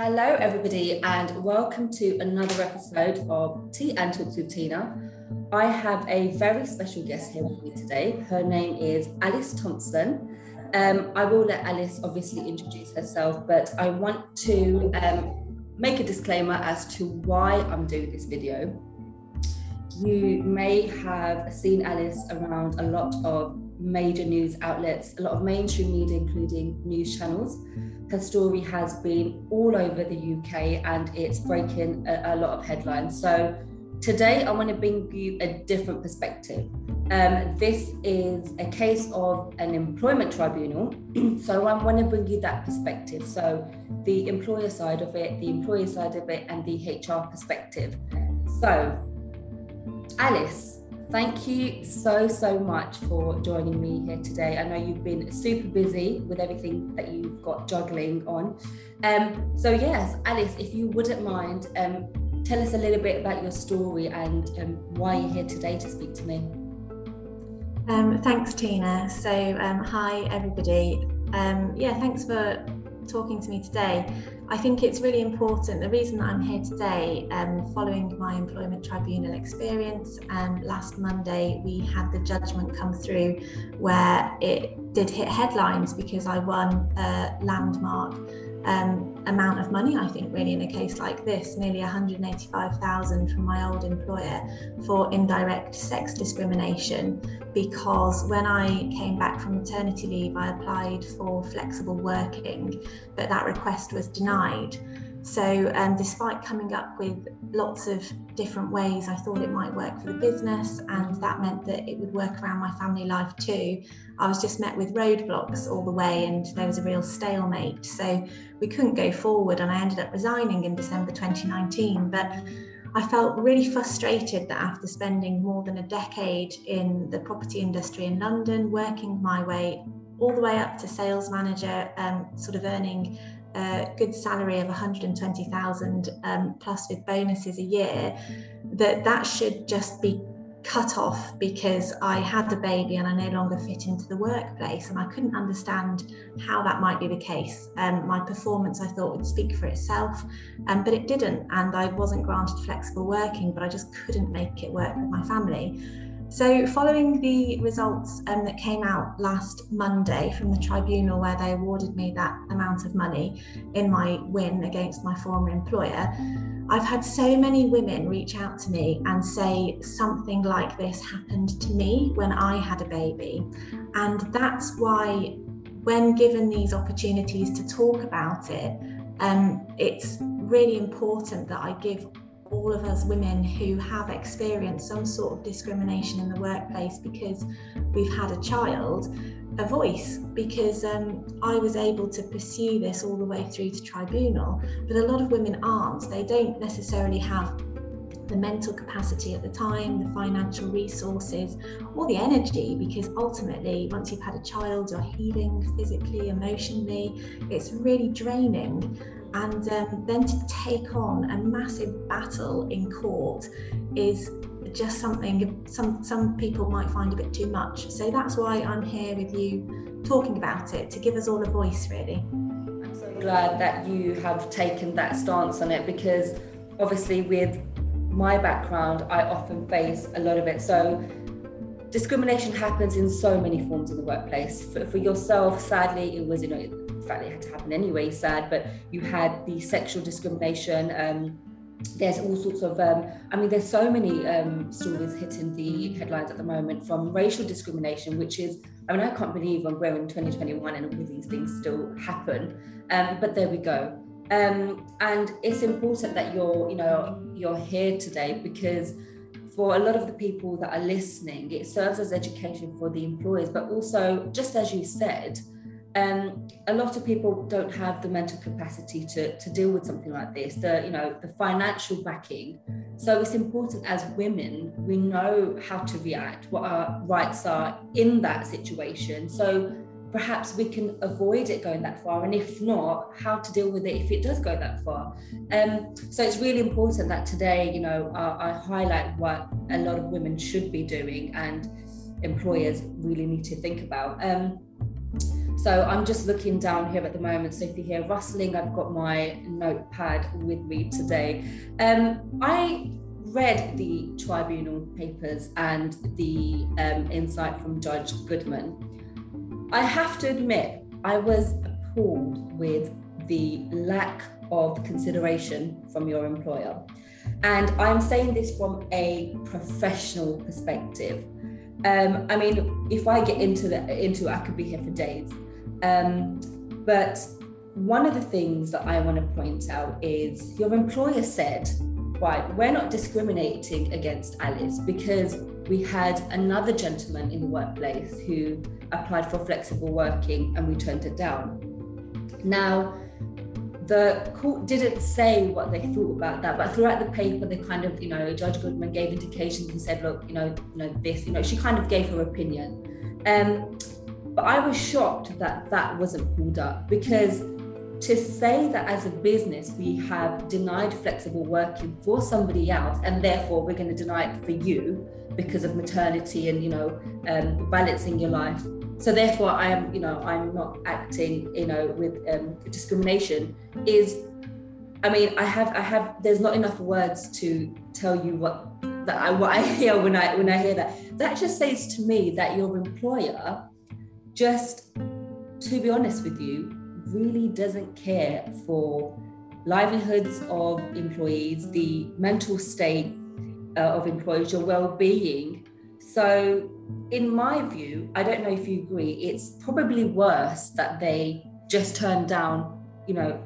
Hello, everybody, and welcome to another episode of Tea and Talks with Tina. I have a very special guest here with me today. Her name is Alice Thompson. Um, I will let Alice obviously introduce herself, but I want to um, make a disclaimer as to why I'm doing this video. You may have seen Alice around a lot of major news outlets, a lot of mainstream media, including news channels. Her story has been all over the UK and it's breaking a, a lot of headlines. So today I want to bring you a different perspective. Um, this is a case of an employment tribunal. so I want to bring you that perspective. So the employer side of it, the employee side of it, and the HR perspective. So, Alice, Thank you so, so much for joining me here today. I know you've been super busy with everything that you've got juggling on. Um, so, yes, Alice, if you wouldn't mind, um, tell us a little bit about your story and um, why you're here today to speak to me. Um, thanks, Tina. So, um, hi, everybody. Um, yeah, thanks for talking to me today. I think it's really important. The reason that I'm here today, um, following my employment tribunal experience, um, last Monday we had the judgment come through where it did hit headlines because I won a landmark um, amount of money, I think, really, in a case like this, nearly 185,000 from my old employer for indirect sex discrimination. Because when I came back from maternity leave, I applied for flexible working, but that request was denied. So, um, despite coming up with lots of different ways, I thought it might work for the business, and that meant that it would work around my family life too. I was just met with roadblocks all the way, and there was a real stalemate. So, we couldn't go forward, and I ended up resigning in December 2019. But I felt really frustrated that after spending more than a decade in the property industry in London, working my way all the way up to sales manager, um, sort of earning a good salary of 120,000 um, plus with bonuses a year, that that should just be cut off because I had a baby and I no longer fit into the workplace and I couldn't understand how that might be the case. Um, my performance I thought would speak for itself, um, but it didn't and I wasn't granted flexible working, but I just couldn't make it work with my family. So, following the results um, that came out last Monday from the tribunal, where they awarded me that amount of money in my win against my former employer, I've had so many women reach out to me and say something like this happened to me when I had a baby. And that's why, when given these opportunities to talk about it, um, it's really important that I give all of us women who have experienced some sort of discrimination in the workplace because we've had a child a voice because um, I was able to pursue this all the way through to tribunal, but a lot of women aren't. They don't necessarily have the mental capacity at the time, the financial resources, or the energy, because ultimately, once you've had a child, you're healing physically, emotionally. It's really draining and um, then to take on a massive battle in court is just something some some people might find a bit too much so that's why i'm here with you talking about it to give us all a voice really i'm so glad that you have taken that stance on it because obviously with my background i often face a lot of it so discrimination happens in so many forms in the workplace for, for yourself sadly it was you know fact it had to happen anyway, sad, but you had the sexual discrimination. Um, there's all sorts of, um, I mean, there's so many um, stories hitting the headlines at the moment from racial discrimination, which is, I mean, I can't believe we're in 2021 and all these things still happen. Um, but there we go. Um, and it's important that you're, you know, you're here today because for a lot of the people that are listening, it serves as education for the employers, but also, just as you said, um, a lot of people don't have the mental capacity to, to deal with something like this the you know the financial backing. So it's important as women we know how to react what our rights are in that situation. So perhaps we can avoid it going that far and if not how to deal with it if it does go that far um, so it's really important that today you know I, I highlight what a lot of women should be doing and employers really need to think about um, So I'm just looking down here at the moment. So if you hear rustling, I've got my notepad with me today. Um, I read the tribunal papers and the um, insight from Judge Goodman. I have to admit, I was appalled with the lack of consideration from your employer. And I'm saying this from a professional perspective. Um, I mean, if I get into the into it, I could be here for days. Um, but one of the things that I want to point out is your employer said, right, we're not discriminating against Alice because we had another gentleman in the workplace who applied for flexible working and we turned it down. Now, the court didn't say what they thought about that, but throughout the paper, they kind of, you know, Judge Goodman gave indications and said, look, you know, you know, this, you know, she kind of gave her opinion. Um, but I was shocked that that wasn't pulled up because to say that as a business we have denied flexible working for somebody else and therefore we're going to deny it for you because of maternity and you know um, balancing your life so therefore i am you know i'm not acting you know with um, discrimination is i mean i have i have there's not enough words to tell you what that I, what i hear when i when i hear that. That just says to me that your employer just to be honest with you really doesn't care for livelihoods of employees the mental state uh, of employees your well-being. So in my view, I don't know if you agree, it's probably worse that they just turned down, you know,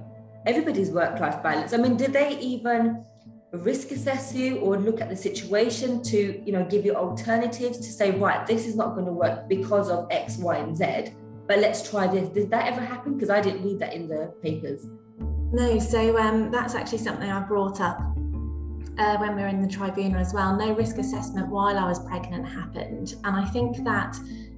everybody's work life balance. I mean, did they even risk assess you or look at the situation to, you know, give you alternatives to say, right, this is not going to work because of X, Y, and Z, but let's try this. Did that ever happen? Because I didn't read that in the papers. No, so um, that's actually something I brought up uh, when we were in the tribunal as well, no risk assessment while I was pregnant happened. And I think that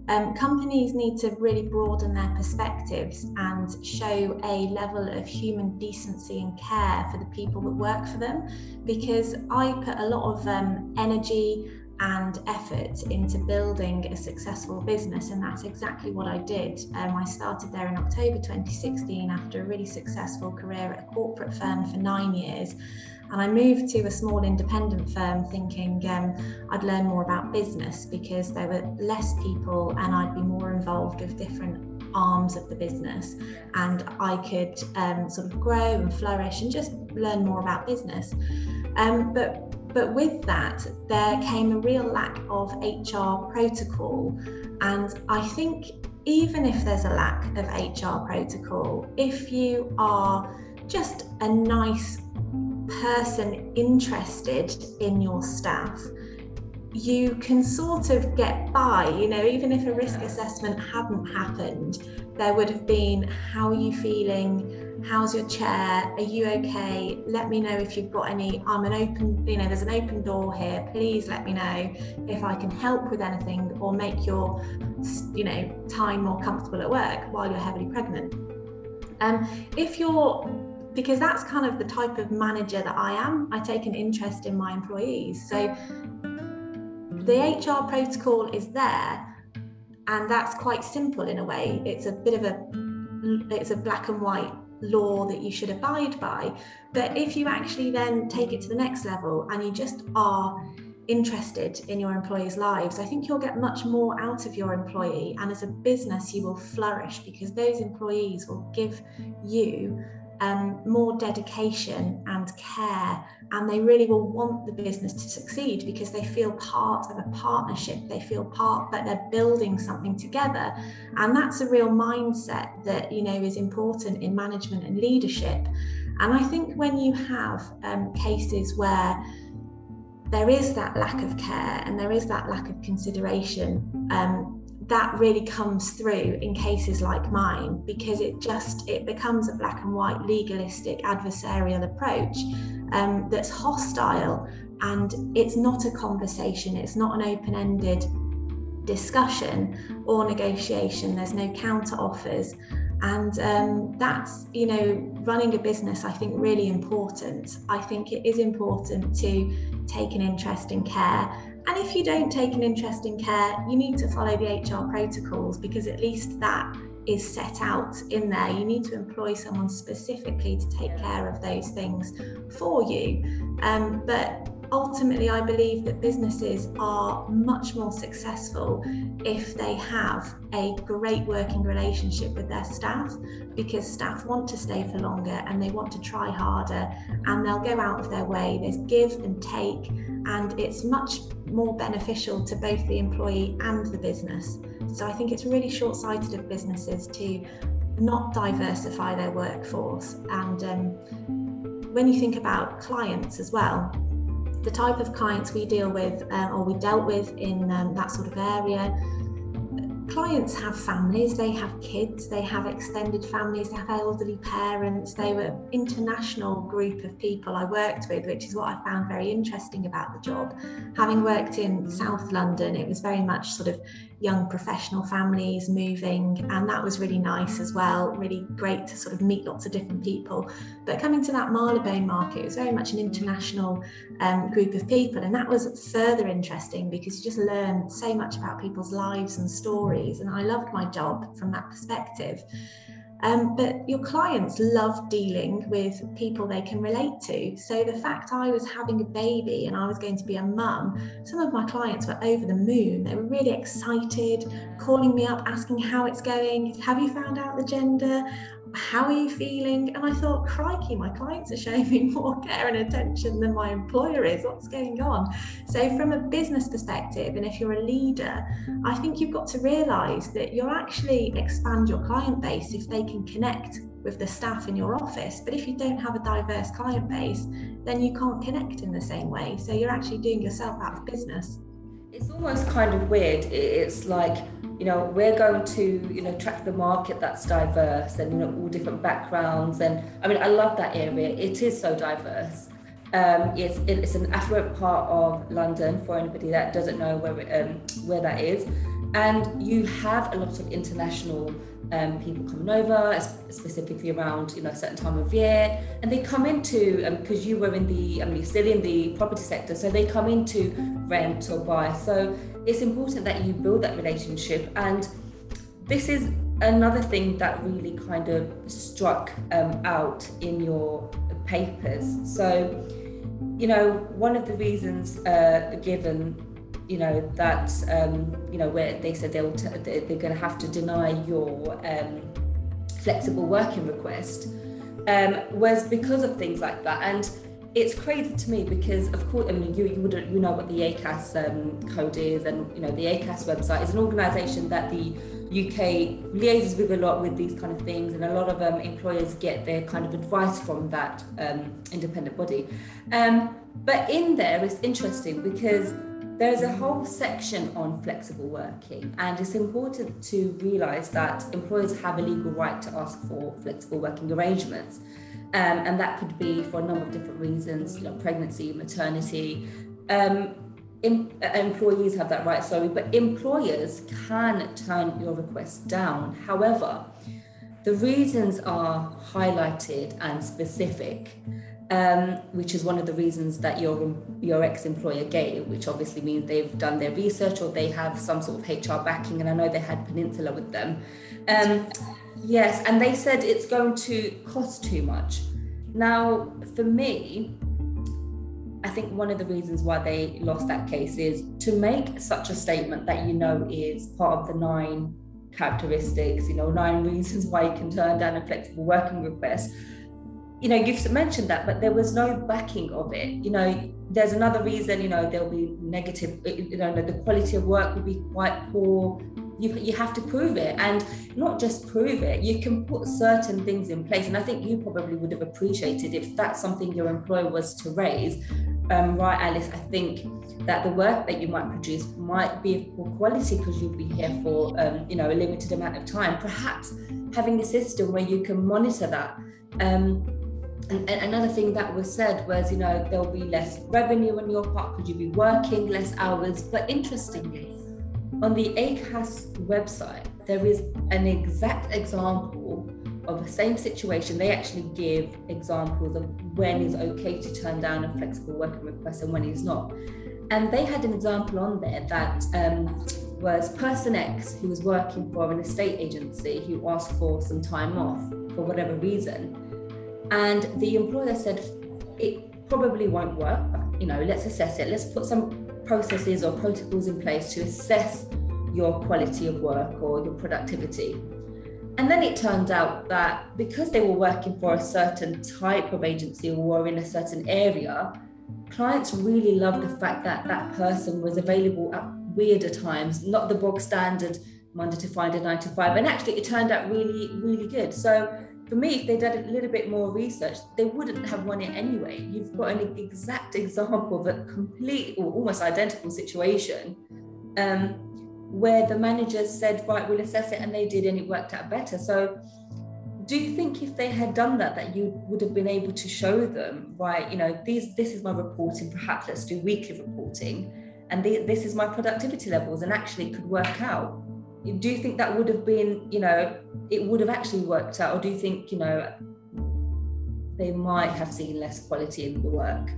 um, companies need to really broaden their perspectives and show a level of human decency and care for the people that work for them. Because I put a lot of um, energy and effort into building a successful business, and that's exactly what I did. Um, I started there in October 2016 after a really successful career at a corporate firm for nine years. And I moved to a small independent firm thinking um, I'd learn more about business because there were less people and I'd be more involved with different arms of the business and I could um, sort of grow and flourish and just learn more about business. Um, but but with that, there came a real lack of HR protocol. And I think even if there's a lack of HR protocol, if you are just a nice person interested in your staff, you can sort of get by, you know, even if a risk assessment hadn't happened, there would have been how are you feeling? How's your chair? Are you okay? Let me know if you've got any. I'm an open, you know, there's an open door here. Please let me know if I can help with anything or make your, you know, time more comfortable at work while you're heavily pregnant. Um, if you're because that's kind of the type of manager that I am. I take an interest in my employees. So the HR protocol is there and that's quite simple in a way. It's a bit of a it's a black and white law that you should abide by. But if you actually then take it to the next level and you just are interested in your employees' lives, I think you'll get much more out of your employee. And as a business, you will flourish because those employees will give you um, more dedication and care, and they really will want the business to succeed because they feel part of a partnership. They feel part that they're building something together, and that's a real mindset that you know is important in management and leadership. And I think when you have um, cases where there is that lack of care and there is that lack of consideration, um, that really comes through in cases like mine because it just it becomes a black and white legalistic adversarial approach um, that's hostile and it's not a conversation it's not an open-ended discussion or negotiation there's no counter offers and um, that's you know running a business i think really important. I think it is important to take an interest in care and if you don't take an interest in care, you need to follow the HR protocols because at least that is set out in there. You need to employ someone specifically to take care of those things for you. Um, but ultimately, I believe that businesses are much more successful if they have a great working relationship with their staff because staff want to stay for longer and they want to try harder and they'll go out of their way. There's give and take, and it's much more beneficial to both the employee and the business. So I think it's really short sighted of businesses to not diversify their workforce. And um, when you think about clients as well, the type of clients we deal with um, or we dealt with in um, that sort of area. Clients have families, they have kids, they have extended families, they have elderly parents. They were international group of people I worked with, which is what I found very interesting about the job. Having worked in South London, it was very much sort of young professional families moving, and that was really nice as well. Really great to sort of meet lots of different people. But coming to that Marylebone market, it was very much an international um, group of people, and that was further interesting because you just learn so much about people's lives and stories. And I loved my job from that perspective. Um, but your clients love dealing with people they can relate to. So the fact I was having a baby and I was going to be a mum, some of my clients were over the moon. They were really excited, calling me up, asking how it's going. Have you found out the gender? How are you feeling? And I thought, crikey, my clients are showing me more care and attention than my employer is. What's going on? So, from a business perspective, and if you're a leader, I think you've got to realize that you'll actually expand your client base if they can connect with the staff in your office. But if you don't have a diverse client base, then you can't connect in the same way. So, you're actually doing yourself out of business. It's almost kind of weird. It's like, you know, we're going to, you know, track the market that's diverse and, you know, all different backgrounds. And I mean, I love that area. It is so diverse. Um, it's, it's an affluent part of London for anybody that doesn't know where, um, where that is. And you have a lot of international um, people coming over, specifically around you know a certain time of year, and they come into because um, you were in the I mean you're still in the property sector, so they come into rent or buy. So it's important that you build that relationship, and this is another thing that really kind of struck um, out in your papers. So you know one of the reasons uh, given you know that um, you know where they said they'll t- they're going to have to deny your um, flexible working request um, was because of things like that and it's crazy to me because of course I mean you you would you know what the ACAS um, code is and you know the ACAS website is an organisation that the UK liaises with a lot with these kind of things and a lot of um, employers get their kind of advice from that um, independent body um, but in there it's interesting because there's a whole section on flexible working, and it's important to realise that employers have a legal right to ask for flexible working arrangements. Um, and that could be for a number of different reasons, pregnancy, maternity. Um, in, uh, employees have that right, sorry, but employers can turn your request down. However, the reasons are highlighted and specific um, which is one of the reasons that your your ex-employer gave, which obviously means they've done their research or they have some sort of HR backing. And I know they had Peninsula with them. Um, yes, and they said it's going to cost too much. Now, for me, I think one of the reasons why they lost that case is to make such a statement that you know is part of the nine characteristics, you know, nine reasons why you can turn down a flexible working request you know, you've mentioned that, but there was no backing of it. You know, there's another reason, you know, there'll be negative, you know, the quality of work will be quite poor. You, you have to prove it and not just prove it, you can put certain things in place. And I think you probably would have appreciated if that's something your employer was to raise. Um, right, Alice, I think that the work that you might produce might be of poor quality because you'll be here for um, you know a limited amount of time. Perhaps having a system where you can monitor that um, and, another thing that was said was, you know, there'll be less revenue on your part because you'll be working less hours. But interestingly, on the ACAS website, there is an exact example of the same situation. They actually give examples of when is okay to turn down a flexible working request and when is not. And they had an example on there that um, was person X who was working for an estate agency who asked for some time off for whatever reason. And the employer said, it probably won't work. You know, let's assess it. Let's put some processes or protocols in place to assess your quality of work or your productivity. And then it turned out that because they were working for a certain type of agency or were in a certain area, clients really loved the fact that that person was available at weirder times, not the bog standard Monday to Friday, nine to five. And actually, it turned out really, really good. So for me, if they did a little bit more research, they wouldn't have won it anyway. You've got an exact example of a complete or almost identical situation um, where the managers said, right, we'll assess it, and they did, and it worked out better. So, do you think if they had done that, that you would have been able to show them, right, you know, these this is my reporting, perhaps let's do weekly reporting, and the, this is my productivity levels, and actually it could work out do you think that would have been you know it would have actually worked out or do you think you know they might have seen less quality in the work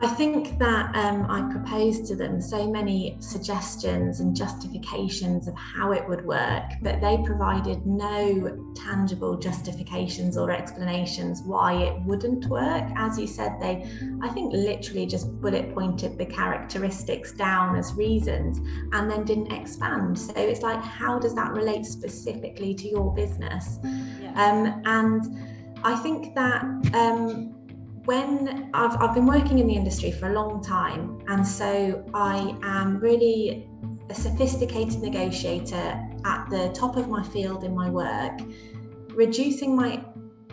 I think that um, I proposed to them so many suggestions and justifications of how it would work, but they provided no tangible justifications or explanations why it wouldn't work. As you said, they, I think, literally just bullet pointed the characteristics down as reasons and then didn't expand. So it's like, how does that relate specifically to your business? Yeah. Um, and I think that. Um, when I've, I've been working in the industry for a long time, and so I am really a sophisticated negotiator at the top of my field in my work, reducing my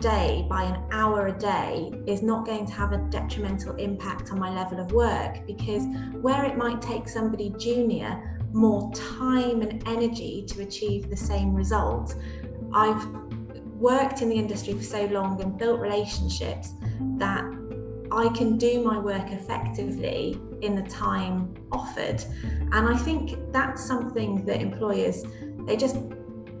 day by an hour a day is not going to have a detrimental impact on my level of work because where it might take somebody junior more time and energy to achieve the same result, I've worked in the industry for so long and built relationships that I can do my work effectively in the time offered. And I think that's something that employers, they just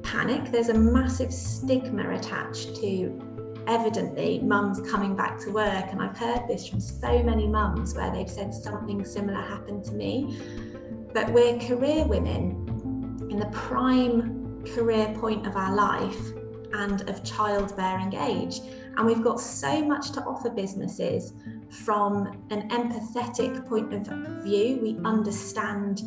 panic. There's a massive stigma attached to evidently mums coming back to work. And I've heard this from so many mums where they've said something similar happened to me. But we're career women in the prime career point of our life and of childbearing age. And we've got so much to offer businesses from an empathetic point of view. We understand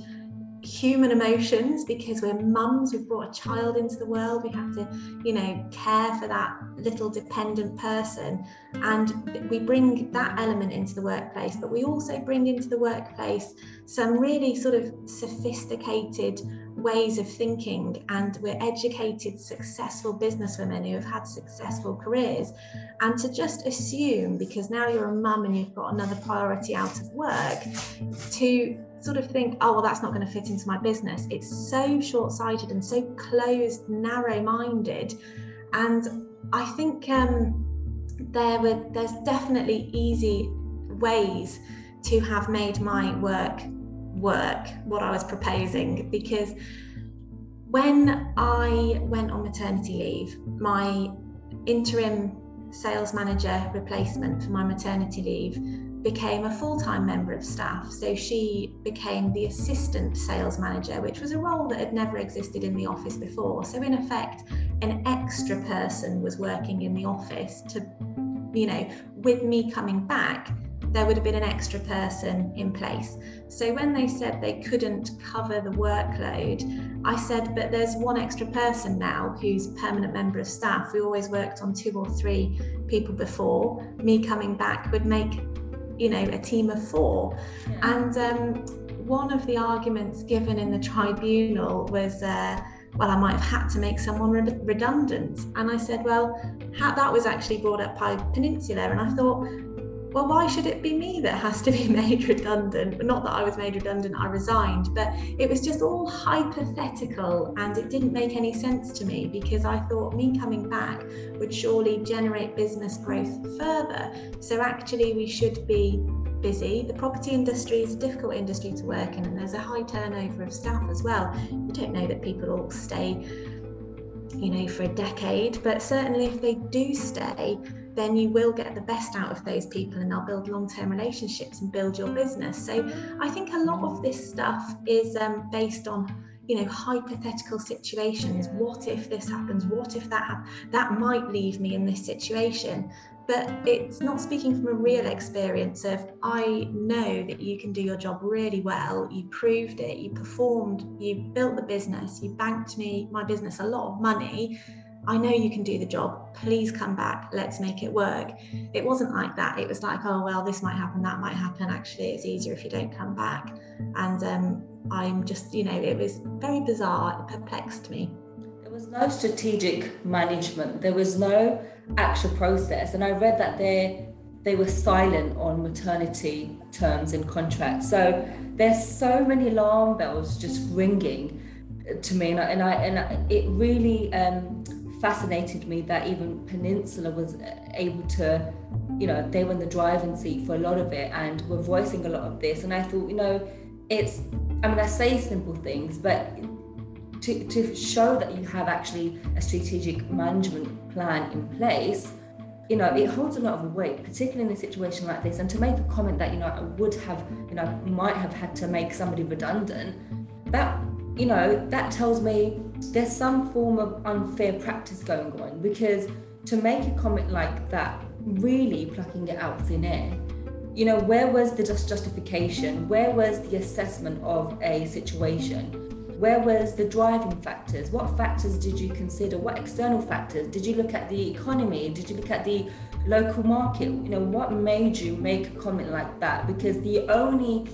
human emotions because we're mums we've brought a child into the world we have to you know care for that little dependent person and we bring that element into the workplace but we also bring into the workplace some really sort of sophisticated ways of thinking and we're educated successful businesswomen who have had successful careers and to just assume because now you're a mum and you've got another priority out of work to sort of think, oh, well, that's not going to fit into my business. It's so short sighted and so closed, narrow minded. And I think um, there were, there's definitely easy ways to have made my work work, what I was proposing, because when I went on maternity leave, my interim sales manager replacement for my maternity leave became a full time member of staff. So she became the assistant sales manager, which was a role that had never existed in the office before. So, in effect, an extra person was working in the office to, you know, with me coming back, there would have been an extra person in place. So when they said they couldn't cover the workload, I said, but there's one extra person now who's a permanent member of staff. We always worked on two or three people before. Me coming back would make you know, a team of four. Yeah. And um, one of the arguments given in the tribunal was, uh, well, I might have had to make someone re- redundant. And I said, well, that was actually brought up by Peninsula. And I thought, well, why should it be me that has to be made redundant? Not that I was made redundant, I resigned, but it was just all hypothetical and it didn't make any sense to me because I thought me coming back would surely generate business growth further. So actually, we should be busy. The property industry is a difficult industry to work in and there's a high turnover of staff as well. You don't know that people all stay you know for a decade but certainly if they do stay then you will get the best out of those people and they'll build long-term relationships and build your business. So i think a lot of this stuff is um, based on you know hypothetical situations. What if this happens? What if that ha- that might leave me in this situation? But it's not speaking from a real experience of I know that you can do your job really well, you proved it, you performed, you built the business, you banked me, my business, a lot of money. I know you can do the job. Please come back. Let's make it work. It wasn't like that. It was like, oh, well, this might happen, that might happen. Actually, it's easier if you don't come back. And um, I'm just, you know, it was very bizarre. It perplexed me. There was no strategic management. There was no actual process. And I read that they they were silent on maternity terms and contracts. So there's so many alarm bells just ringing to me, and I and, I, and it really um, fascinated me that even Peninsula was uh, able to, you know, they were in the driving seat for a lot of it and were voicing a lot of this. And I thought, you know, it's I mean I say simple things, but to, to show that you have actually a strategic management plan in place, you know, it holds a lot of weight, particularly in a situation like this. And to make a comment that, you know, I would have, you know, might have had to make somebody redundant, that, you know, that tells me there's some form of unfair practice going on because to make a comment like that, really plucking it out thin air, you know, where was the just justification? Where was the assessment of a situation? Where was the driving factors? What factors did you consider? What external factors? Did you look at the economy? Did you look at the local market? You know, what made you make a comment like that? Because the only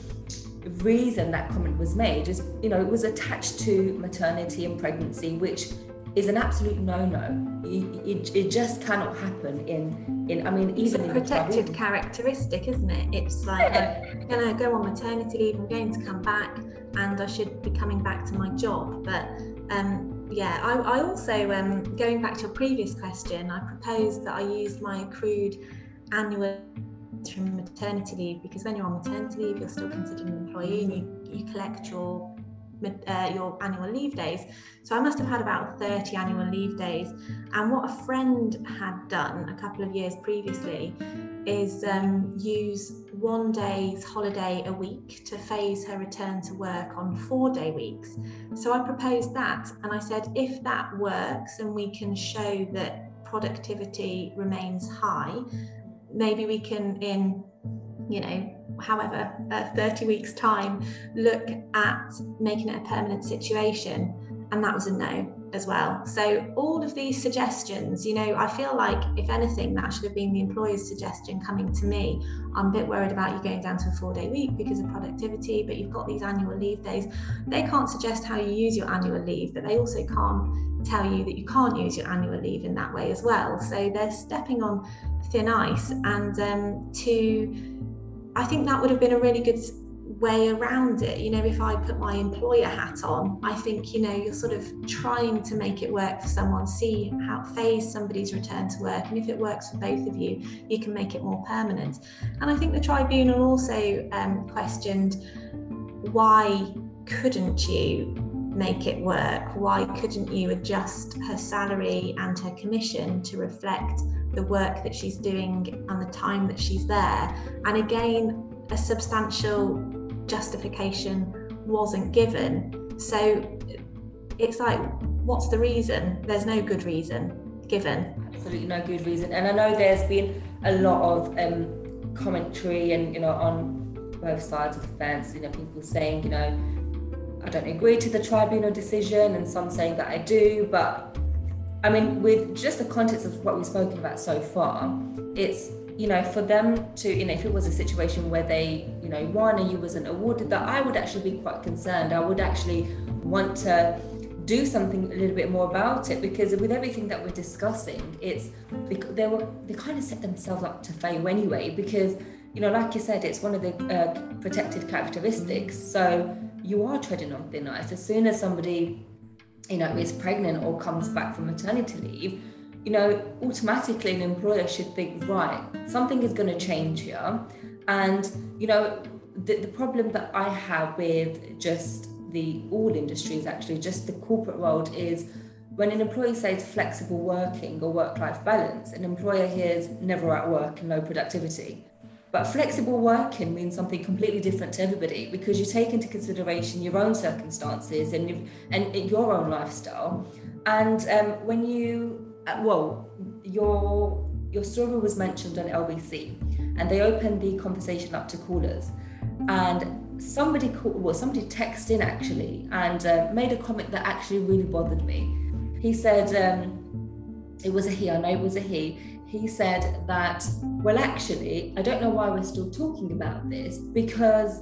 reason that comment was made is, you know, it was attached to maternity and pregnancy, which is an absolute no-no. It, it, it, just cannot happen in in. I mean, even it's a protected characteristic, isn't it? It's like yeah. I'm going to go on maternity leave. I'm going to come back, and I should be coming back to my job. But um, yeah, I, I also um, going back to your previous question. I proposed that I used my accrued annual from maternity leave because when you're on maternity leave, you're still considered an employee and you, you collect your uh, your annual leave days. So I must have had about 30 annual leave days. And what a friend had done a couple of years previously is um, use one day's holiday a week to phase her return to work on four day weeks. So I proposed that and I said, if that works and we can show that productivity remains high, maybe we can, in you know, however, uh, 30 weeks' time, look at making it a permanent situation. And that was a no as well. So, all of these suggestions, you know, I feel like if anything, that should have been the employer's suggestion coming to me. I'm a bit worried about you going down to a four day week because of productivity, but you've got these annual leave days. They can't suggest how you use your annual leave, but they also can't tell you that you can't use your annual leave in that way as well. So, they're stepping on thin ice. And um, to I think that would have been a really good way around it. You know, if I put my employer hat on, I think, you know, you're sort of trying to make it work for someone, see how phase somebody's return to work. And if it works for both of you, you can make it more permanent. And I think the tribunal also um, questioned why couldn't you make it work? Why couldn't you adjust her salary and her commission to reflect the work that she's doing and the time that she's there. And again, a substantial justification wasn't given. So it's like, what's the reason? There's no good reason given. Absolutely no good reason. And I know there's been a lot of um, commentary and, you know, on both sides of the fence, you know, people saying, you know, I don't agree to the tribunal decision, and some saying that I do, but I mean, with just the context of what we've spoken about so far, it's you know for them to you know if it was a situation where they you know won and you wasn't awarded that, I would actually be quite concerned. I would actually want to do something a little bit more about it because with everything that we're discussing, it's they were they kind of set themselves up to fail anyway because you know like you said, it's one of the uh, protected characteristics. So you are treading on thin ice as soon as somebody you know, is pregnant or comes back from maternity leave, you know, automatically an employer should think, right, something is going to change here. And, you know, the, the problem that I have with just the all industries, actually, just the corporate world is when an employee says flexible working or work life balance, an employer hears never at work and low productivity. But flexible working means something completely different to everybody because you take into consideration your own circumstances and, and your own lifestyle. And um, when you, uh, well, your, your story was mentioned on LBC and they opened the conversation up to callers. And somebody called, well, somebody texted in actually and uh, made a comment that actually really bothered me he said, um, it was a he, I know it was a he. He said that, well, actually, I don't know why we're still talking about this because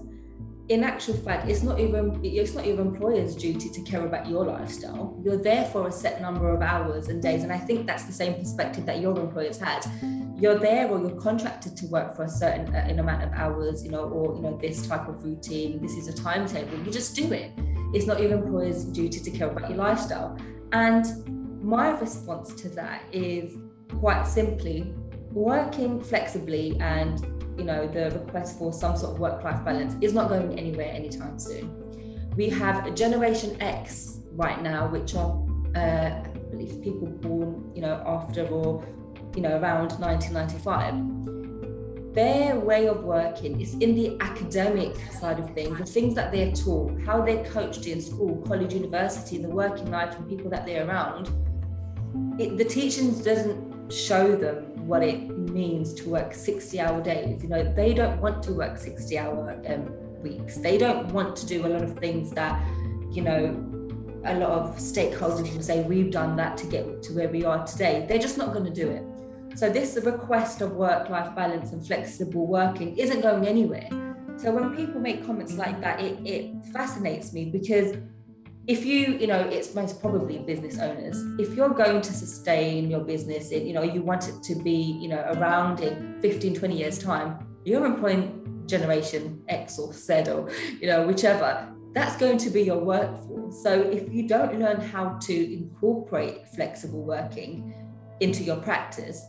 in actual fact, it's not even it's not your employer's duty to care about your lifestyle. You're there for a set number of hours and days, and I think that's the same perspective that your employers had. You're there, or you're contracted to work for a certain uh, amount of hours, you know, or you know this type of routine. This is a timetable. You just do it. It's not your employer's duty to care about your lifestyle. And my response to that is quite simply working flexibly and you know the request for some sort of work-life balance is not going anywhere anytime soon. We have Generation X right now, which are uh, I believe people born you know after or you know around 1995 their way of working is in the academic side of things, the things that they're taught, how they're coached in school, college, university, the working life, and people that they're around. It, the teachings doesn't show them what it means to work 60 hour days. You know, they don't want to work 60 hour um, weeks. They don't want to do a lot of things that, you know, a lot of stakeholders will say, we've done that to get to where we are today. They're just not going to do it. So this request of work-life balance and flexible working isn't going anywhere. So when people make comments like that, it, it fascinates me because if you, you know, it's most probably business owners, if you're going to sustain your business, it, you know, you want it to be, you know, around in 15, 20 years time, you're employing generation X or Z or, you know, whichever, that's going to be your workforce. So if you don't learn how to incorporate flexible working into your practice,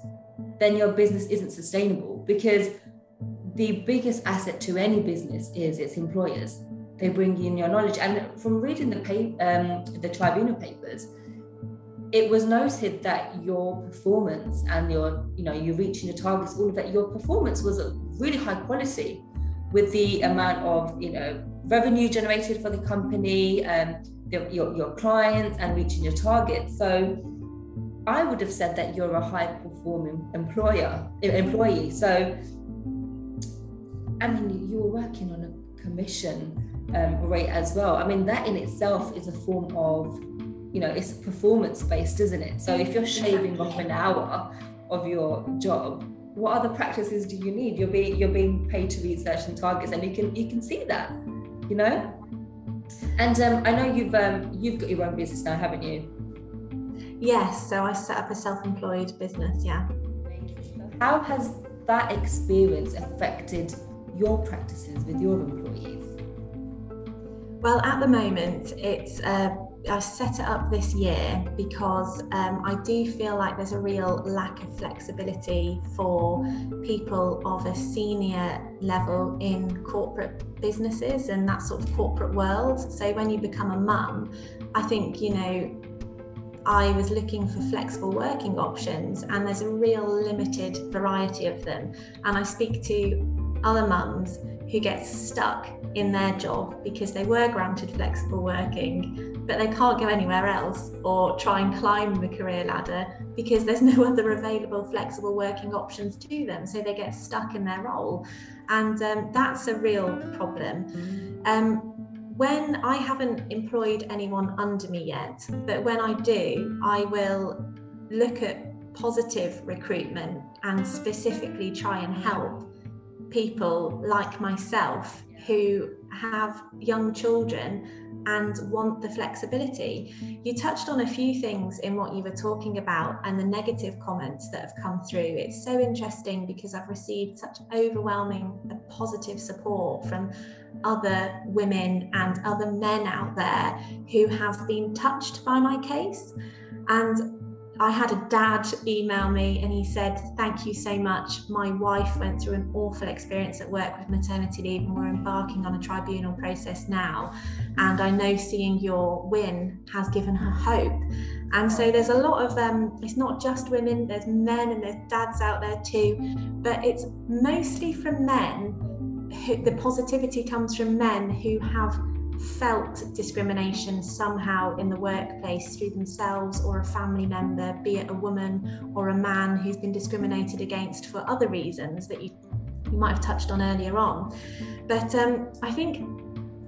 then your business isn't sustainable because the biggest asset to any business is its employers. They bring in your knowledge. And from reading the pay, um, the tribunal papers, it was noted that your performance and your, you know, you reaching your targets, all of that, your performance was really high quality with the amount of, you know, revenue generated for the company, um, your, your, your clients and reaching your targets. So I would have said that you're a high performing employer employee. So I mean you were working on a commission um, rate as well. I mean that in itself is a form of you know it's performance based, isn't it? So if you're shaving off an hour of your job, what other practices do you need? You're being you're being paid to reach certain targets, and you can you can see that, you know. And um, I know you've um, you've got your own business now, haven't you? Yes, so I set up a self employed business, yeah. How has that experience affected your practices with your employees? Well, at the moment, it's uh, I set it up this year because um, I do feel like there's a real lack of flexibility for people of a senior level in corporate businesses and that sort of corporate world. So when you become a mum, I think you know I was looking for flexible working options, and there's a real limited variety of them. And I speak to other mums who get stuck in their job because they were granted flexible working, but they can't go anywhere else or try and climb the career ladder because there's no other available flexible working options to them. So they get stuck in their role. And um, that's a real problem. Um, when I haven't employed anyone under me yet, but when I do, I will look at positive recruitment and specifically try and help people like myself who have young children and want the flexibility. You touched on a few things in what you were talking about and the negative comments that have come through. It's so interesting because I've received such overwhelming positive support from other women and other men out there who have been touched by my case. And I had a dad email me and he said, Thank you so much. My wife went through an awful experience at work with maternity leave, and we're embarking on a tribunal process now. And I know seeing your win has given her hope. And so there's a lot of, um, it's not just women, there's men and there's dads out there too, but it's mostly from men. Who, the positivity comes from men who have felt discrimination somehow in the workplace through themselves or a family member, be it a woman or a man who's been discriminated against for other reasons that you, you might have touched on earlier on. But um, I think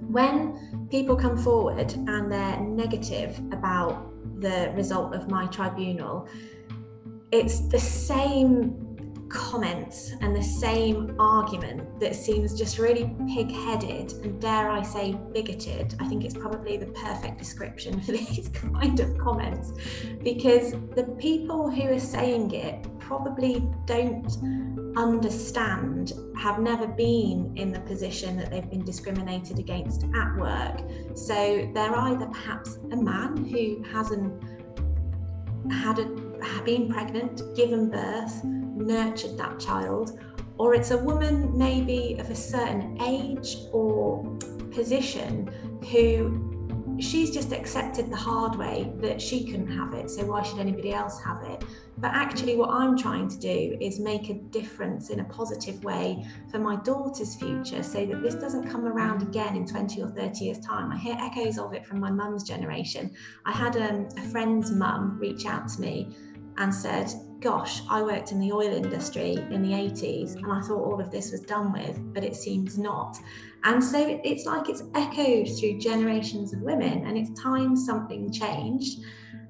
when people come forward and they're negative about the result of my tribunal, it's the same comments and the same argument that seems just really pig headed and, dare I say, bigoted. I think it's probably the perfect description for these kind of comments because the people who are saying it probably don't understand, have never been in the position that they've been discriminated against at work. So they're either perhaps a man who hasn't had a been pregnant, given birth, nurtured that child, or it's a woman maybe of a certain age or position who she's just accepted the hard way that she couldn't have it, so why should anybody else have it? But actually, what I'm trying to do is make a difference in a positive way for my daughter's future so that this doesn't come around again in 20 or 30 years' time. I hear echoes of it from my mum's generation. I had um, a friend's mum reach out to me and said, Gosh, I worked in the oil industry in the 80s and I thought all of this was done with, but it seems not. And so it's like it's echoed through generations of women, and it's time something changed.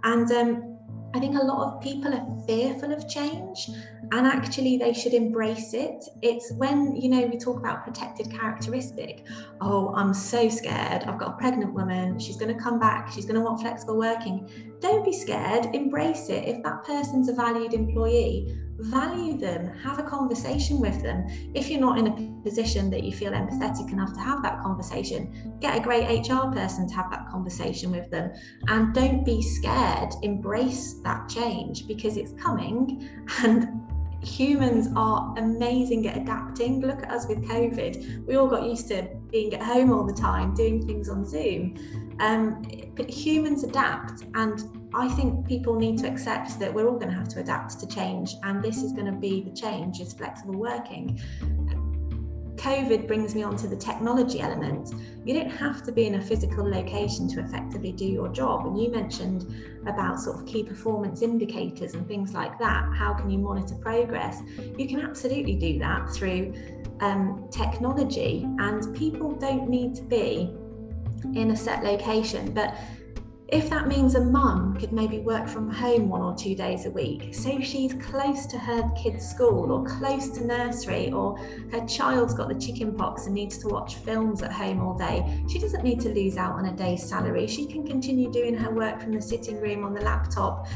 And um, I think a lot of people are fearful of change and actually they should embrace it. It's when, you know, we talk about protected characteristic. Oh, I'm so scared. I've got a pregnant woman. She's going to come back. She's going to want flexible working. Don't be scared. Embrace it. If that person's a valued employee, value them, have a conversation with them. If you're not in a position that you feel empathetic enough to have that conversation, get a great HR person to have that conversation with them. And don't be scared, embrace that change because it's coming. And humans are amazing at adapting. Look at us with COVID. We all got used to being at home all the time, doing things on Zoom. Um, but humans adapt, and I think people need to accept that we're all going to have to adapt to change, and this is going to be the change is flexible working. COVID brings me on to the technology element. You don't have to be in a physical location to effectively do your job. And you mentioned about sort of key performance indicators and things like that. How can you monitor progress? You can absolutely do that through um, technology, and people don't need to be in a set location. But if that means a mum could maybe work from home one or two days a week, so she's close to her kid's school or close to nursery, or her child's got the chicken pox and needs to watch films at home all day, she doesn't need to lose out on a day's salary. She can continue doing her work from the sitting room on the laptop,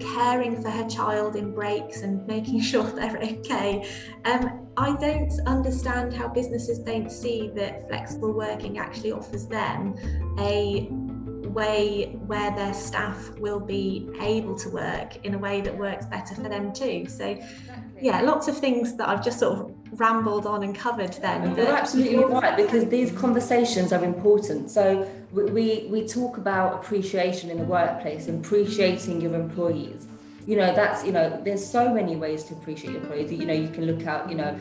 caring for her child in breaks and making sure they're okay. Um, I don't understand how businesses don't see that flexible working actually offers them a way where their staff will be able to work in a way that works better for them too. So, exactly. yeah, lots of things that I've just sort of rambled on and covered then. You're absolutely right because these conversations are important. So, we, we talk about appreciation in the workplace, appreciating your employees. You know, that's, you know, there's so many ways to appreciate your employees. You know, you can look at, you know,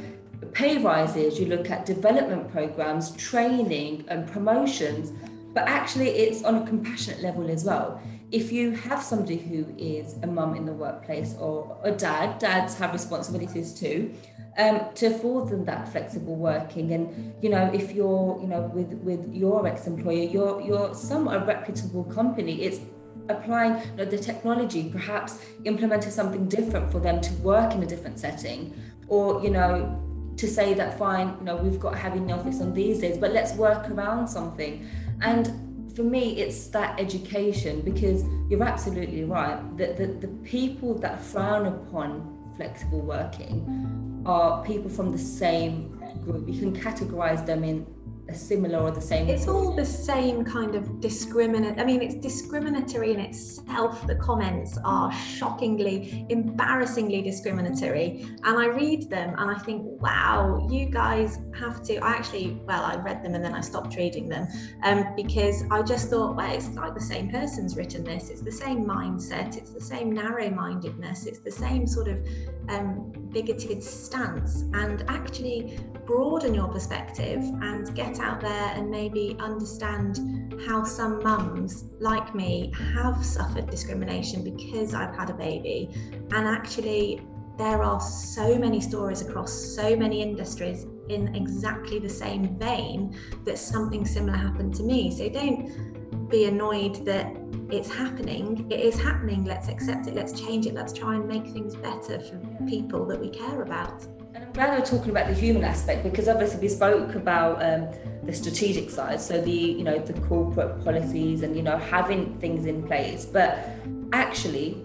pay rises, you look at development programs, training and promotions but actually it's on a compassionate level as well. If you have somebody who is a mum in the workplace or a dad dads have responsibilities too um, to afford them that flexible working. And you know if you're you know with with your ex-employer you're you're some a reputable company. It's applying you know, the technology perhaps implementing something different for them to work in a different setting or you know to say that fine you know we've got having the office on these days but let's work around something and for me, it's that education because you're absolutely right that the, the people that frown upon flexible working are people from the same group. You can categorize them in similar or the same? It's all the same kind of discriminate. I mean, it's discriminatory in itself. The comments are shockingly, embarrassingly discriminatory. And I read them and I think, wow, you guys have to. I actually, well, I read them and then I stopped reading them um, because I just thought, well, it's like the same person's written this. It's the same mindset. It's the same narrow mindedness. It's the same sort of um, bigoted stance. And actually, broaden your perspective and get out there and maybe understand how some mums like me have suffered discrimination because I've had a baby. And actually, there are so many stories across so many industries in exactly the same vein that something similar happened to me. So don't be annoyed that it's happening. It is happening. Let's accept it. Let's change it. Let's try and make things better for people that we care about And I'm glad we're talking about the human aspect because obviously we spoke about um, the strategic side, so the you know the corporate policies and you know having things in place. But actually,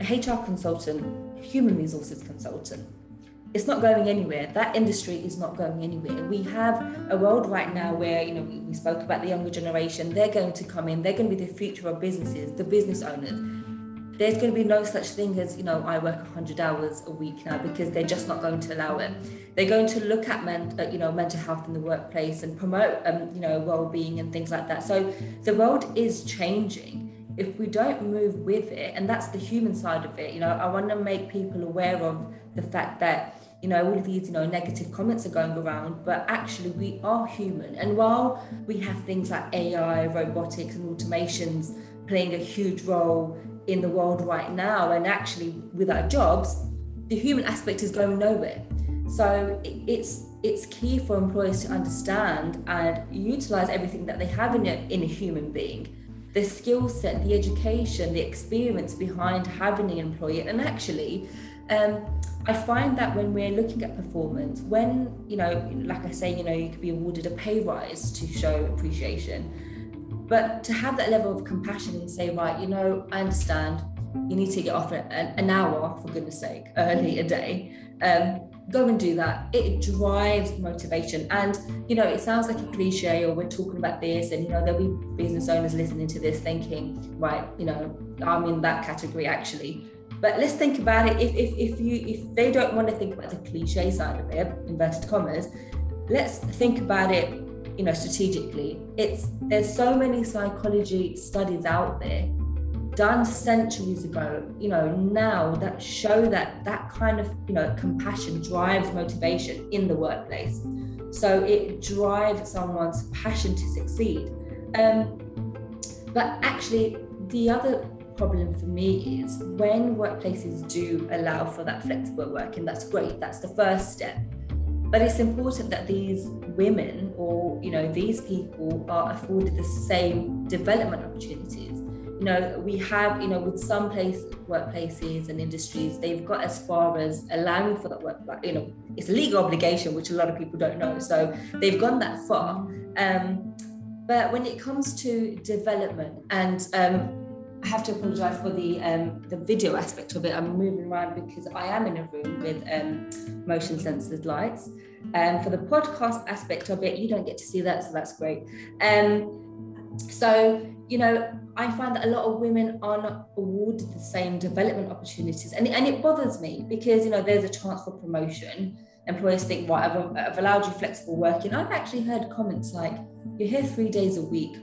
a HR consultant, human resources consultant, it's not going anywhere. That industry is not going anywhere. We have a world right now where, you know, we, spoke about the younger generation. They're going to come in. They're going to be the future of businesses, the business owners there's going to be no such thing as you know i work 100 hours a week now because they're just not going to allow it they're going to look at men, uh, you know mental health in the workplace and promote um, you know well-being and things like that so the world is changing if we don't move with it and that's the human side of it you know i want to make people aware of the fact that you know all of these you know negative comments are going around but actually we are human. And while we have things like ai robotics and automations playing a huge role in the world right now and actually with our jobs the human aspect is going nowhere. So it's it's key for employers to understand and utilize everything that they have in a, in a human being. The skill set the education the experience behind having an employee and actually um, I find that when we're looking at performance, when, you know, like I say, you know, you could be awarded a pay rise to show appreciation but to have that level of compassion and say, right, you know, I understand you need to get off an, hour, for goodness sake, early a day. Um, go and do that. It drives motivation. And, you know, it sounds like a cliche or we're talking about this, and, you know, there'll be business owners listening to this thinking, right, you know, I'm in that category actually. But let's think about it. If, if, if you if they don't want to think about the cliche side of it, inverted commas, let's think about it you know strategically. It's there's so many psychology studies out there done centuries ago you know now that show that that kind of you know compassion drives motivation in the workplace. So it drives someone's passion to succeed. Um, but actually the other problem for me is when workplaces do allow for that flexible working that's great that's the first step. But it's important that these women or you know these people are afforded the same development opportunities. You know we have you know with some place workplaces and industries they've got as far as allowing for that work you know it's a legal obligation which a lot of people don't know so they've gone that far. Um, but when it comes to development and um, I have to apologize for the um, the video aspect of it. I'm moving around because I am in a room with um, motion censored lights. Um, for the podcast aspect of it, you don't get to see that, so that's great. Um, so you know, I find that a lot of women are not awarded the same development opportunities, and and it bothers me because you know there's a chance for promotion. Employers think, well, I've, I've allowed you flexible working. I've actually heard comments like, "You're here three days a week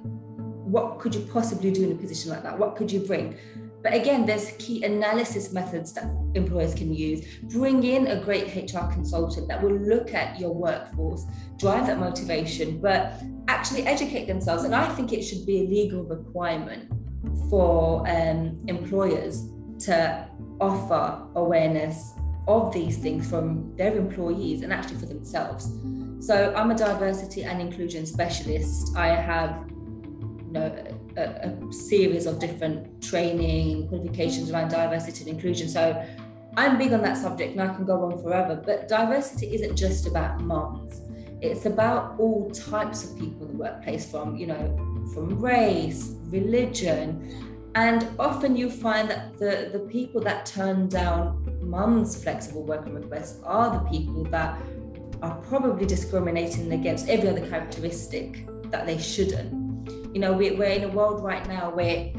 what could you possibly do in a position like that? What could you bring? But again, there's key analysis methods that employers can use. Bring in a great HR consultant that will look at your workforce, drive that motivation, but actually educate themselves. And I think it should be a legal requirement for um, employers to offer awareness of these things from their employees and actually for themselves. So I'm a diversity and inclusion specialist. I have know a, a, series of different training qualifications around diversity and inclusion so i'm big on that subject and i can go on forever but diversity isn't just about moms it's about all types of people in the workplace from you know from race religion and often you find that the, the people that turn down mum's flexible working requests are the people that are probably discriminating against every other characteristic that they shouldn't. You know, we're, we're in a world right now where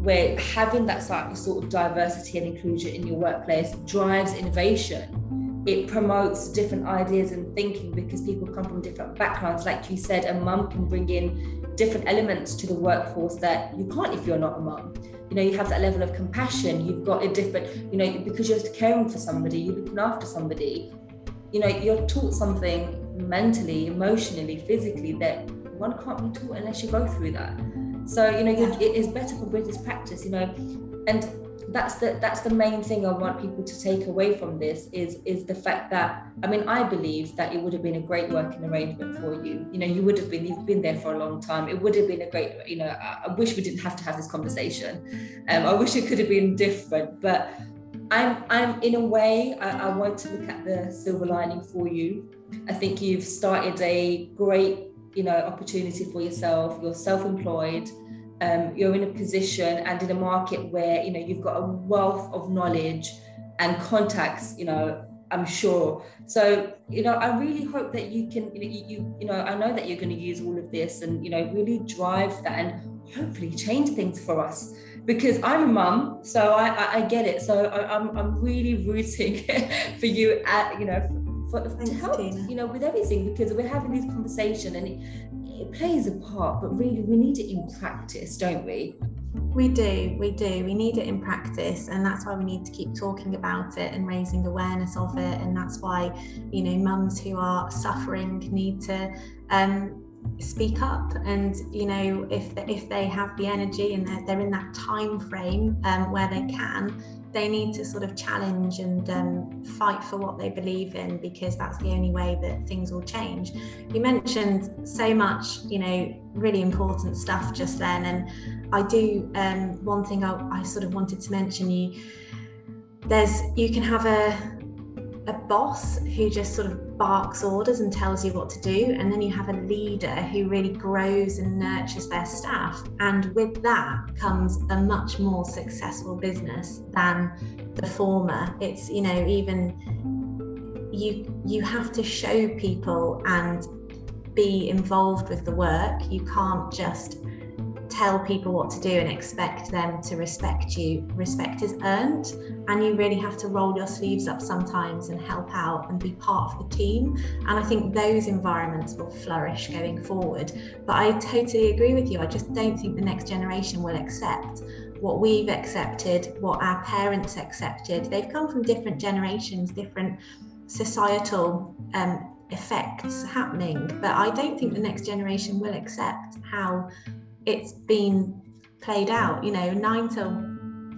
where having that sort of diversity and inclusion in your workplace drives innovation. It promotes different ideas and thinking because people come from different backgrounds. Like you said, a mum can bring in different elements to the workforce that you can't if you're not a mum. You know, you have that level of compassion. You've got a different, you know, because you're caring for somebody, you're looking after somebody. You know, you're taught something mentally, emotionally, physically that one can't be taught unless you go through that. So you know, it is better for British practice. You know, and that's the that's the main thing I want people to take away from this is is the fact that I mean I believe that it would have been a great working arrangement for you. You know, you would have been you've been there for a long time. It would have been a great. You know, I, I wish we didn't have to have this conversation. Um, I wish it could have been different, but. I'm, I'm in a way, I, I want to look at the silver lining for you. I think you've started a great you know opportunity for yourself you're self-employed um, you're in a position and in a market where you know you've got a wealth of knowledge and contacts you know i'm sure. So you know i really hope that you can you know you, you know i know that you're going to use all of this and you know really drive that and hopefully change things for us. Because i'm a mum so i i, I get it. So I, I'm, I'm really rooting for you at you know for, to help you know with everything because we're having this conversation and it, it plays a part but really we need it in practice don't we we do, we do. We need it in practice, and that's why we need to keep talking about it and raising awareness of it. And that's why, you know, mums who are suffering need to um, speak up. And you know, if if they have the energy and they're, they're in that time frame um, where they can, they need to sort of challenge and um, fight for what they believe in because that's the only way that things will change. You mentioned so much, you know, really important stuff just then, and I do. Um, one thing I, I sort of wanted to mention you. There's you can have a a boss who just sort of barks orders and tells you what to do, and then you have a leader who really grows and nurtures their staff. And with that comes a much more successful business than the former. It's, you know, even you you have to show people and be involved with the work. You can't just tell people what to do and expect them to respect you. Respect is earned, and you really have to roll your sleeves up sometimes and help out and be part of the team. And I think those environments will flourish going forward. But I totally agree with you. I just don't think the next generation will accept what we've accepted, what our parents accepted. They've come from different generations, different societal um, effects happening. But I don't think the next generation will accept how it's been played out. You know, nine till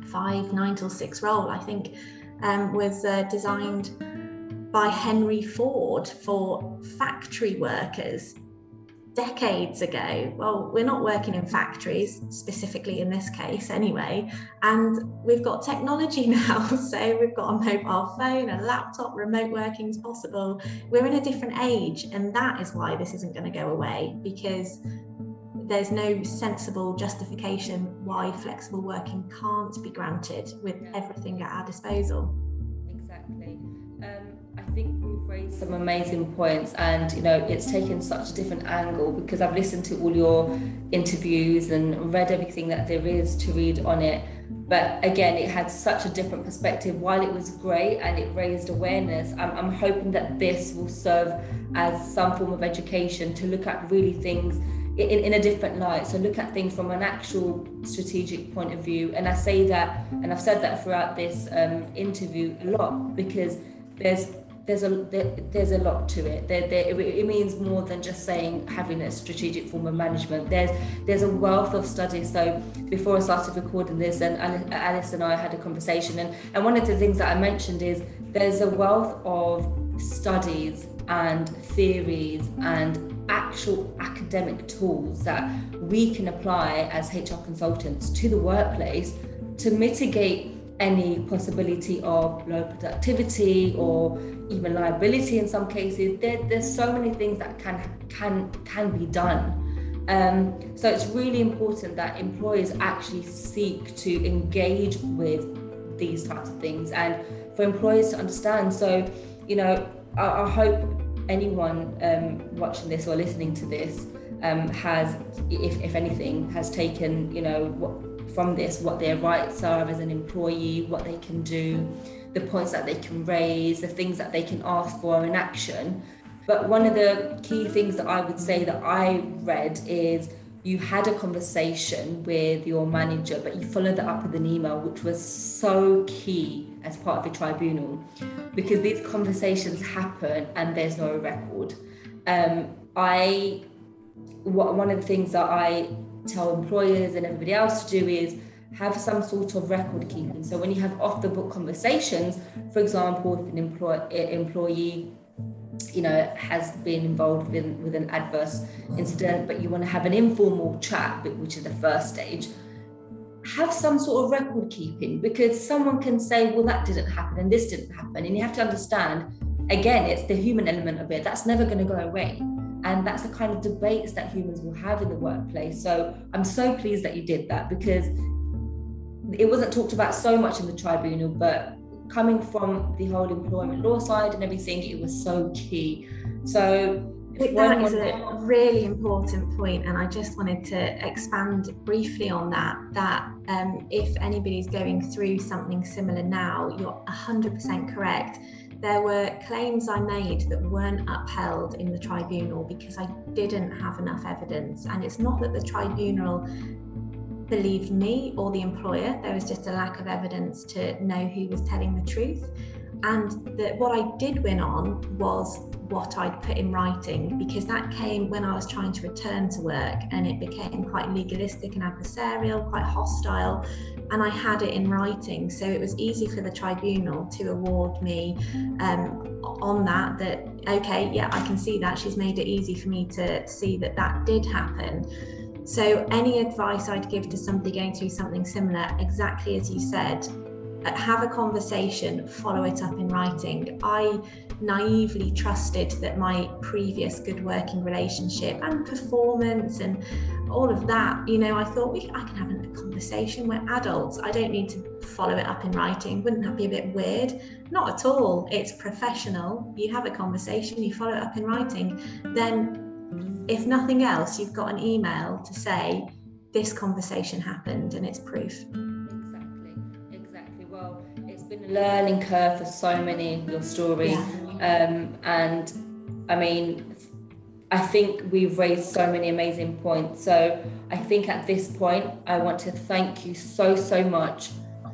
five, nine till six role, I think, um, was uh, designed by Henry Ford for factory workers decades ago. Well, we're not working in factories, specifically in this case, anyway. And we've got technology now. So we've got a mobile phone, a laptop, remote working is possible. We're in a different age. And that is why this isn't going to go away because there's no sensible justification why flexible working can't be granted with everything at our disposal. Exactly. Um, I think we've raised some amazing points, and you know, it's taken such a different angle because I've listened to all your interviews and read everything that there is to read on it. But again, it had such a different perspective. While it was great and it raised awareness, I'm, I'm hoping that this will serve as some form of education to look at really things in, in a different light. So look at things from an actual strategic point of view. And I say that, and I've said that throughout this um, interview a lot because there's there's a there, there's a lot to it. There, there, it means more than just saying having a strategic form of management. There's there's a wealth of studies. So before I started recording this, and Alice and I had a conversation, and and one of the things that I mentioned is there's a wealth of studies and theories and actual academic tools that we can apply as HR consultants to the workplace to mitigate any possibility of low productivity or even liability in some cases. There, there's so many things that can can can be done. Um, so it's really important that employers actually seek to engage with these types of things and for employers to understand. So, you know, I, I hope anyone um, watching this or listening to this um, has, if, if anything, has taken, you know, what, from this, what their rights are as an employee, what they can do, the points that they can raise, the things that they can ask for in action. But one of the key things that I would say that I read is you had a conversation with your manager, but you followed that up with an email, which was so key as part of the tribunal because these conversations happen and there's no record. Um, I, one of the things that I tell employers and everybody else to do is have some sort of record keeping. So when you have off the book conversations, for example, if an employ- employee you know has been involved in, with an adverse incident but you want to have an informal chat which is the first stage have some sort of record keeping because someone can say well that didn't happen and this didn't happen and you have to understand again it's the human element of it that's never going to go away and that's the kind of debates that humans will have in the workplace so i'm so pleased that you did that because it wasn't talked about so much in the tribunal but coming from the whole employment law side and everything, it was so key. So that is a really important point, and I just wanted to expand briefly on that. That um, if anybody's going through something similar now, you're 100% correct. There were claims I made that weren't upheld in the tribunal because I didn't have enough evidence. And it's not that the tribunal believed me or the employer. There was just a lack of evidence to know who was telling the truth. And that what I did win on was what I'd put in writing because that came when I was trying to return to work and it became quite legalistic and adversarial, quite hostile. And I had it in writing. So it was easy for the tribunal to award me um, on that, that, okay, yeah, I can see that. She's made it easy for me to see that that did happen. So, any advice I'd give to somebody going through something similar, exactly as you said, uh, have a conversation, follow it up in writing. I naively trusted that my previous good working relationship and performance and all of that, you know, I thought we, I can have a conversation. We're adults. I don't need to follow it up in writing. Wouldn't that be a bit weird? Not at all. It's professional. You have a conversation, you follow it up in writing. Then if nothing else, you've got an email to say this conversation happened and it's proof. Exactly, exactly. Well, it's been a learning curve for so many in your story. Yeah. Um, and I mean, I think we've raised so many amazing points. So I think at this point, I want to thank you so, so much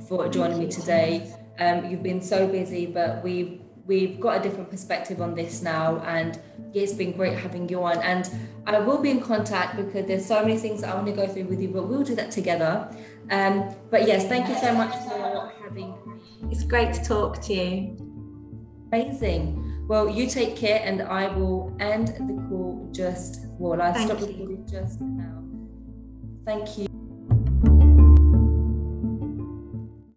for joining me today. Um, you've been so busy, but we've we've got a different perspective on this now and it's been great having you on. And i will be in contact because there's so many things i want to go through with you but we'll do that together. Um, but yes thank you so much for having me. It's great to talk to you. Amazing. Well you take care and i will end the call just well i stop recording just now. Thank you